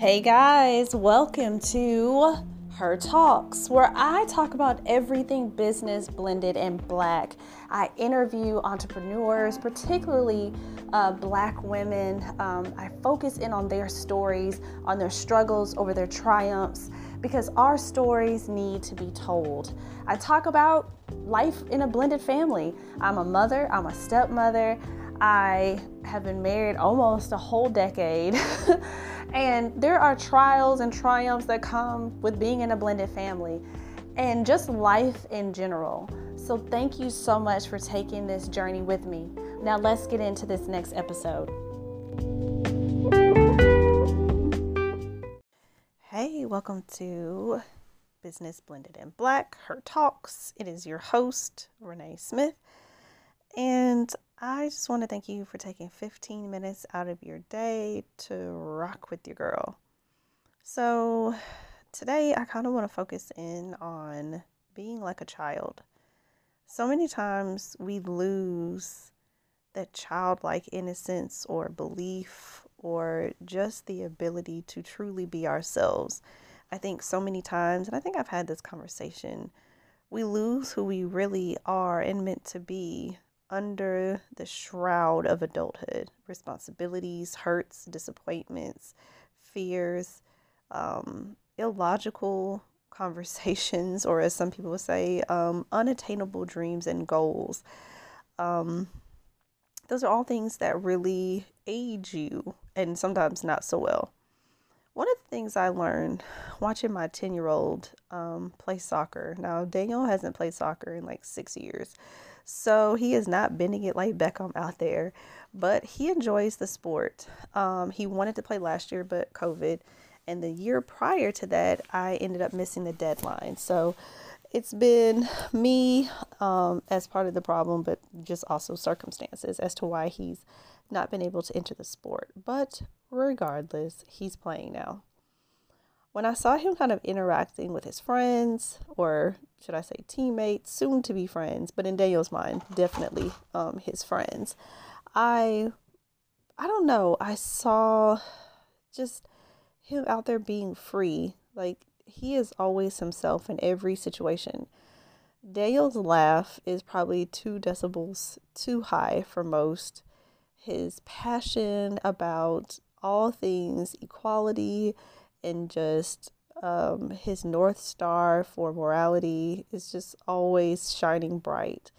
Hey guys, welcome to Her Talks, where I talk about everything business blended and black. I interview entrepreneurs, particularly uh, black women. Um, I focus in on their stories, on their struggles, over their triumphs, because our stories need to be told. I talk about life in a blended family. I'm a mother, I'm a stepmother. I have been married almost a whole decade. and there are trials and triumphs that come with being in a blended family and just life in general. So, thank you so much for taking this journey with me. Now, let's get into this next episode. Hey, welcome to Business Blended in Black, Her Talks. It is your host, Renee Smith. And I just want to thank you for taking 15 minutes out of your day to rock with your girl. So, today I kind of want to focus in on being like a child. So many times we lose that childlike innocence or belief or just the ability to truly be ourselves. I think so many times, and I think I've had this conversation, we lose who we really are and meant to be under the shroud of adulthood responsibilities, hurts, disappointments, fears, um, illogical conversations, or as some people say, um, unattainable dreams and goals. Um, those are all things that really age you and sometimes not so well. One of the things I learned watching my 10 year old um, play soccer. Now, Daniel hasn't played soccer in like six years. So he is not bending it like Beckham out there, but he enjoys the sport. Um, he wanted to play last year, but COVID. And the year prior to that, I ended up missing the deadline. So it's been me um, as part of the problem, but just also circumstances as to why he's not been able to enter the sport. But regardless, he's playing now when I saw him kind of interacting with his friends, or should I say teammates, soon to be friends, but in Daniel's mind, definitely um, his friends, I, I don't know, I saw just him out there being free. Like he is always himself in every situation. Daniel's laugh is probably two decibels too high for most. His passion about all things equality and just um, his north star for morality is just always shining bright.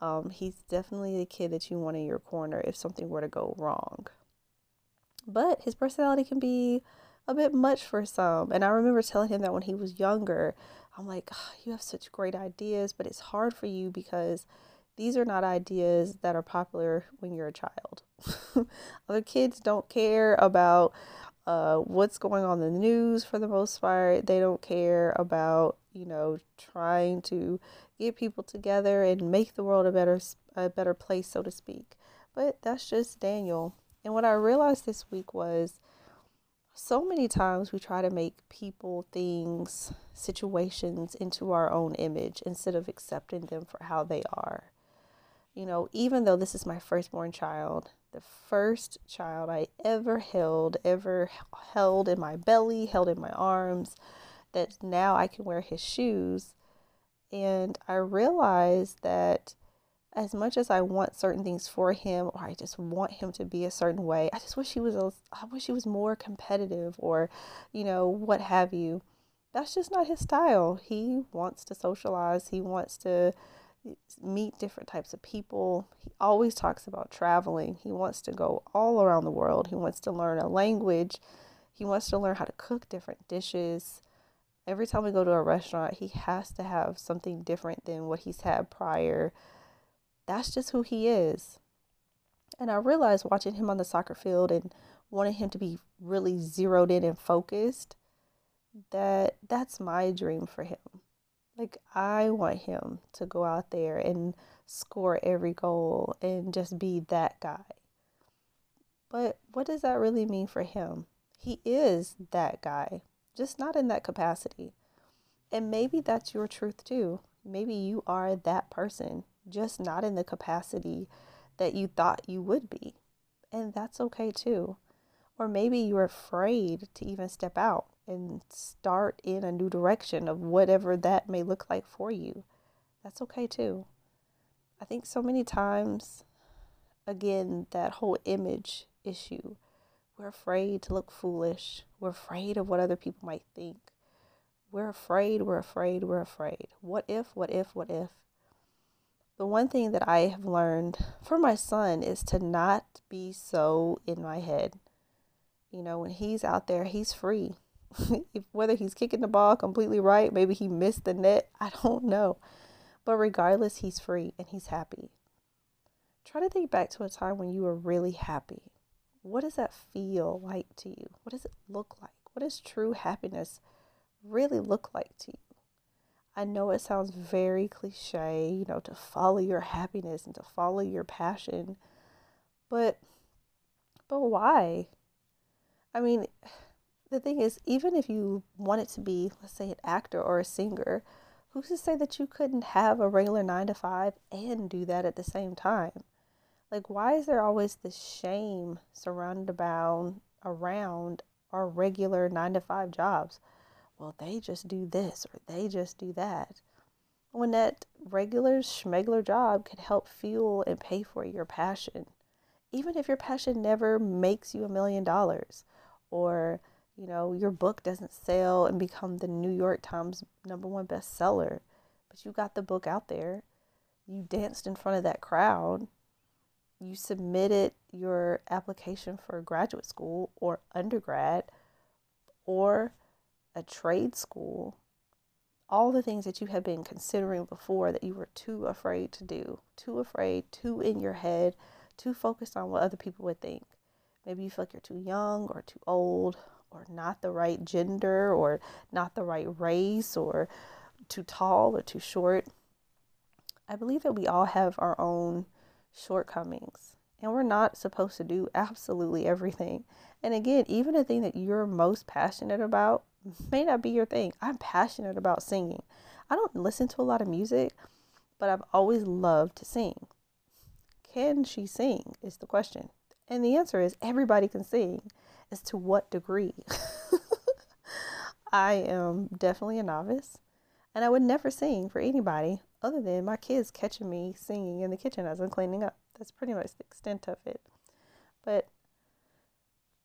Um, he's definitely the kid that you want in your corner if something were to go wrong. But his personality can be a bit much for some. And I remember telling him that when he was younger, I'm like, oh, you have such great ideas, but it's hard for you because these are not ideas that are popular when you're a child. Other kids don't care about uh, what's going on in the news for the most part. They don't care about, you know, trying to get people together and make the world a better a better place, so to speak. But that's just Daniel. And what I realized this week was so many times we try to make people, things, situations into our own image instead of accepting them for how they are. You know, even though this is my firstborn child, the first child I ever held, ever held in my belly, held in my arms, that now I can wear his shoes. And I realized that as much as I want certain things for him, or I just want him to be a certain way, I just wish he was, a, I wish he was more competitive or, you know, what have you. That's just not his style. He wants to socialize. He wants to, meet different types of people. He always talks about traveling. He wants to go all around the world. He wants to learn a language. He wants to learn how to cook different dishes. Every time we go to a restaurant, he has to have something different than what he's had prior. That's just who he is. And I realized watching him on the soccer field and wanting him to be really zeroed in and focused that that's my dream for him. Like, I want him to go out there and score every goal and just be that guy. But what does that really mean for him? He is that guy, just not in that capacity. And maybe that's your truth too. Maybe you are that person, just not in the capacity that you thought you would be. And that's okay too. Or maybe you're afraid to even step out and start in a new direction of whatever that may look like for you. That's okay too. I think so many times, again, that whole image issue, we're afraid to look foolish. We're afraid of what other people might think. We're afraid, we're afraid, we're afraid. What if, what if, what if? The one thing that I have learned for my son is to not be so in my head. You know, when he's out there, he's free. whether he's kicking the ball completely right, maybe he missed the net, I don't know. But regardless, he's free and he's happy. Try to think back to a time when you were really happy. What does that feel like to you? What does it look like? What does true happiness really look like to you? I know it sounds very cliche, you know, to follow your happiness and to follow your passion, but but why? I mean, the thing is, even if you wanted to be, let's say, an actor or a singer, who's to say that you couldn't have a regular nine to five and do that at the same time? Like, why is there always this shame surrounded about around our regular nine to five jobs? Well, they just do this or they just do that. When that regular schmegler job could help fuel and pay for your passion, even if your passion never makes you a million dollars or you know, your book doesn't sell and become the New York Times number one bestseller, but you got the book out there. You danced in front of that crowd. You submitted your application for graduate school or undergrad or a trade school. All the things that you have been considering before that you were too afraid to do, too afraid, too in your head, too focused on what other people would think. Maybe you feel like you're too young or too old or not the right gender or not the right race or too tall or too short. I believe that we all have our own shortcomings and we're not supposed to do absolutely everything. And again, even the thing that you're most passionate about may not be your thing. I'm passionate about singing. I don't listen to a lot of music, but I've always loved to sing. Can she sing? Is the question. And the answer is everybody can sing as to what degree. I am definitely a novice and I would never sing for anybody other than my kids catching me singing in the kitchen as I'm cleaning up. That's pretty much the extent of it. But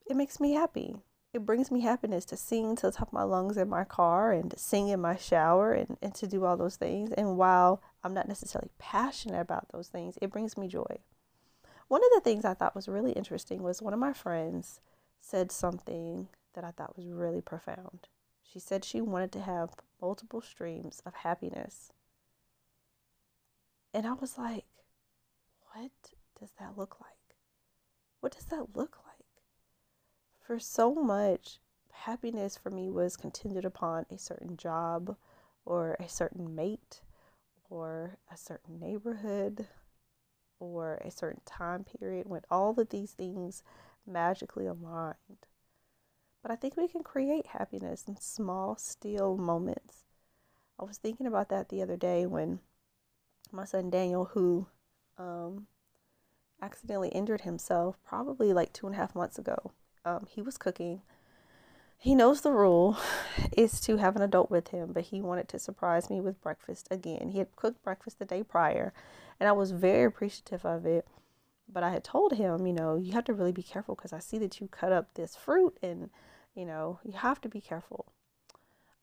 it makes me happy. It brings me happiness to sing to the top of my lungs in my car and to sing in my shower and, and to do all those things. And while I'm not necessarily passionate about those things, it brings me joy. One of the things I thought was really interesting was one of my friends said something that I thought was really profound. She said she wanted to have multiple streams of happiness. And I was like, what does that look like? What does that look like? For so much, happiness for me was contingent upon a certain job or a certain mate or a certain neighborhood or a certain time period when all of these things magically aligned. But I think we can create happiness in small, still moments. I was thinking about that the other day when my son Daniel, who um, accidentally injured himself probably like two and a half months ago, um, he was cooking. He knows the rule is to have an adult with him, but he wanted to surprise me with breakfast again. He had cooked breakfast the day prior, and I was very appreciative of it. But I had told him, you know, you have to really be careful because I see that you cut up this fruit and, you know, you have to be careful.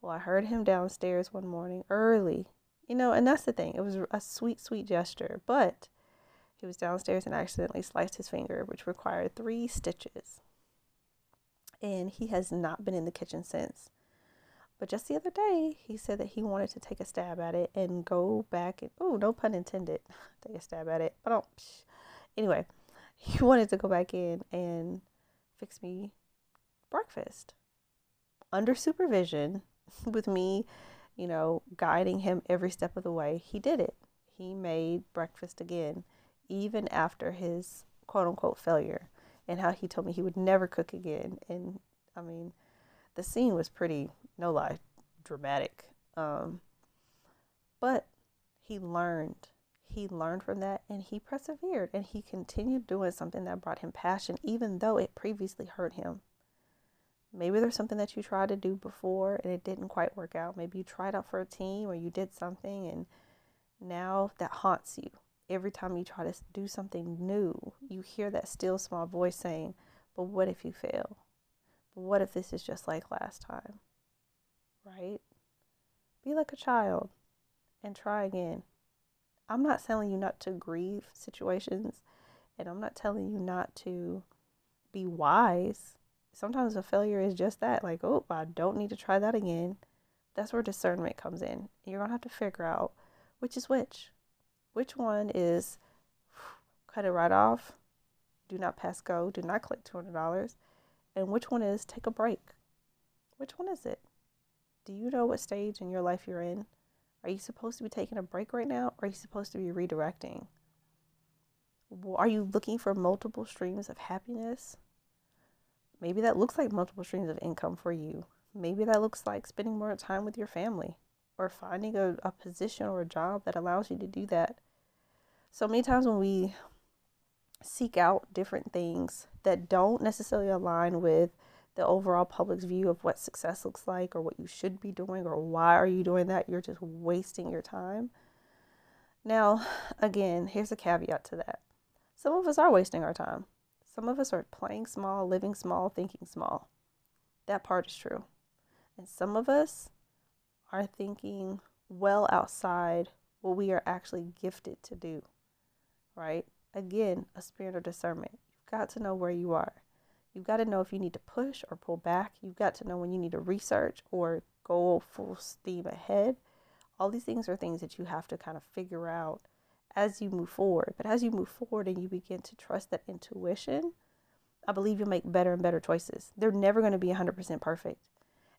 Well, I heard him downstairs one morning early, you know, and that's the thing. It was a sweet, sweet gesture, but he was downstairs and accidentally sliced his finger, which required three stitches. And he has not been in the kitchen since. But just the other day, he said that he wanted to take a stab at it and go back and, oh, no pun intended, take a stab at it. But Anyway, he wanted to go back in and fix me breakfast under supervision with me, you know, guiding him every step of the way. He did it. He made breakfast again, even after his quote unquote failure, and how he told me he would never cook again. And I mean, the scene was pretty, no lie, dramatic. Um, but he learned he learned from that and he persevered and he continued doing something that brought him passion, even though it previously hurt him. Maybe there's something that you tried to do before and it didn't quite work out. Maybe you tried out for a team or you did something and now that haunts you. Every time you try to do something new, you hear that still small voice saying, But what if you fail? But what if this is just like last time? Right? Be like a child and try again. I'm not telling you not to grieve situations, and I'm not telling you not to be wise. Sometimes a failure is just that like, oh, I don't need to try that again. That's where discernment comes in. You're going to have to figure out which is which. Which one is cut it right off, do not pass go, do not collect $200, and which one is take a break? Which one is it? Do you know what stage in your life you're in? Are you supposed to be taking a break right now? Or are you supposed to be redirecting? Are you looking for multiple streams of happiness? Maybe that looks like multiple streams of income for you. Maybe that looks like spending more time with your family or finding a, a position or a job that allows you to do that. So many times when we seek out different things that don't necessarily align with the overall public's view of what success looks like or what you should be doing or why are you doing that? You're just wasting your time. Now again here's a caveat to that. Some of us are wasting our time. Some of us are playing small living small thinking small. That part is true. And some of us are thinking well outside what we are actually gifted to do right? Again a spirit of discernment. You've got to know where you are You've got to know if you need to push or pull back. You've got to know when you need to research or go full steam ahead. All these things are things that you have to kind of figure out as you move forward. But as you move forward and you begin to trust that intuition, I believe you'll make better and better choices. They're never going to be 100% perfect.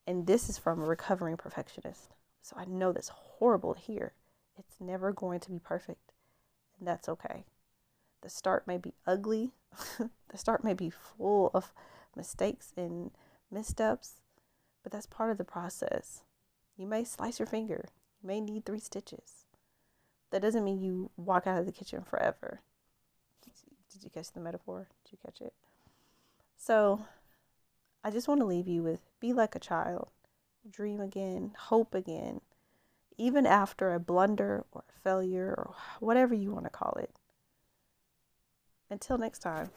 And this is from a recovering perfectionist. So I know that's horrible to hear. It's never going to be perfect. And that's okay. The start may be ugly, the start may be full of mistakes and missteps, but that's part of the process. You may slice your finger, you may need three stitches. That doesn't mean you walk out of the kitchen forever. Did you catch the metaphor? Did you catch it? So, I just want to leave you with be like a child, dream again, hope again, even after a blunder or a failure or whatever you want to call it. Until next time.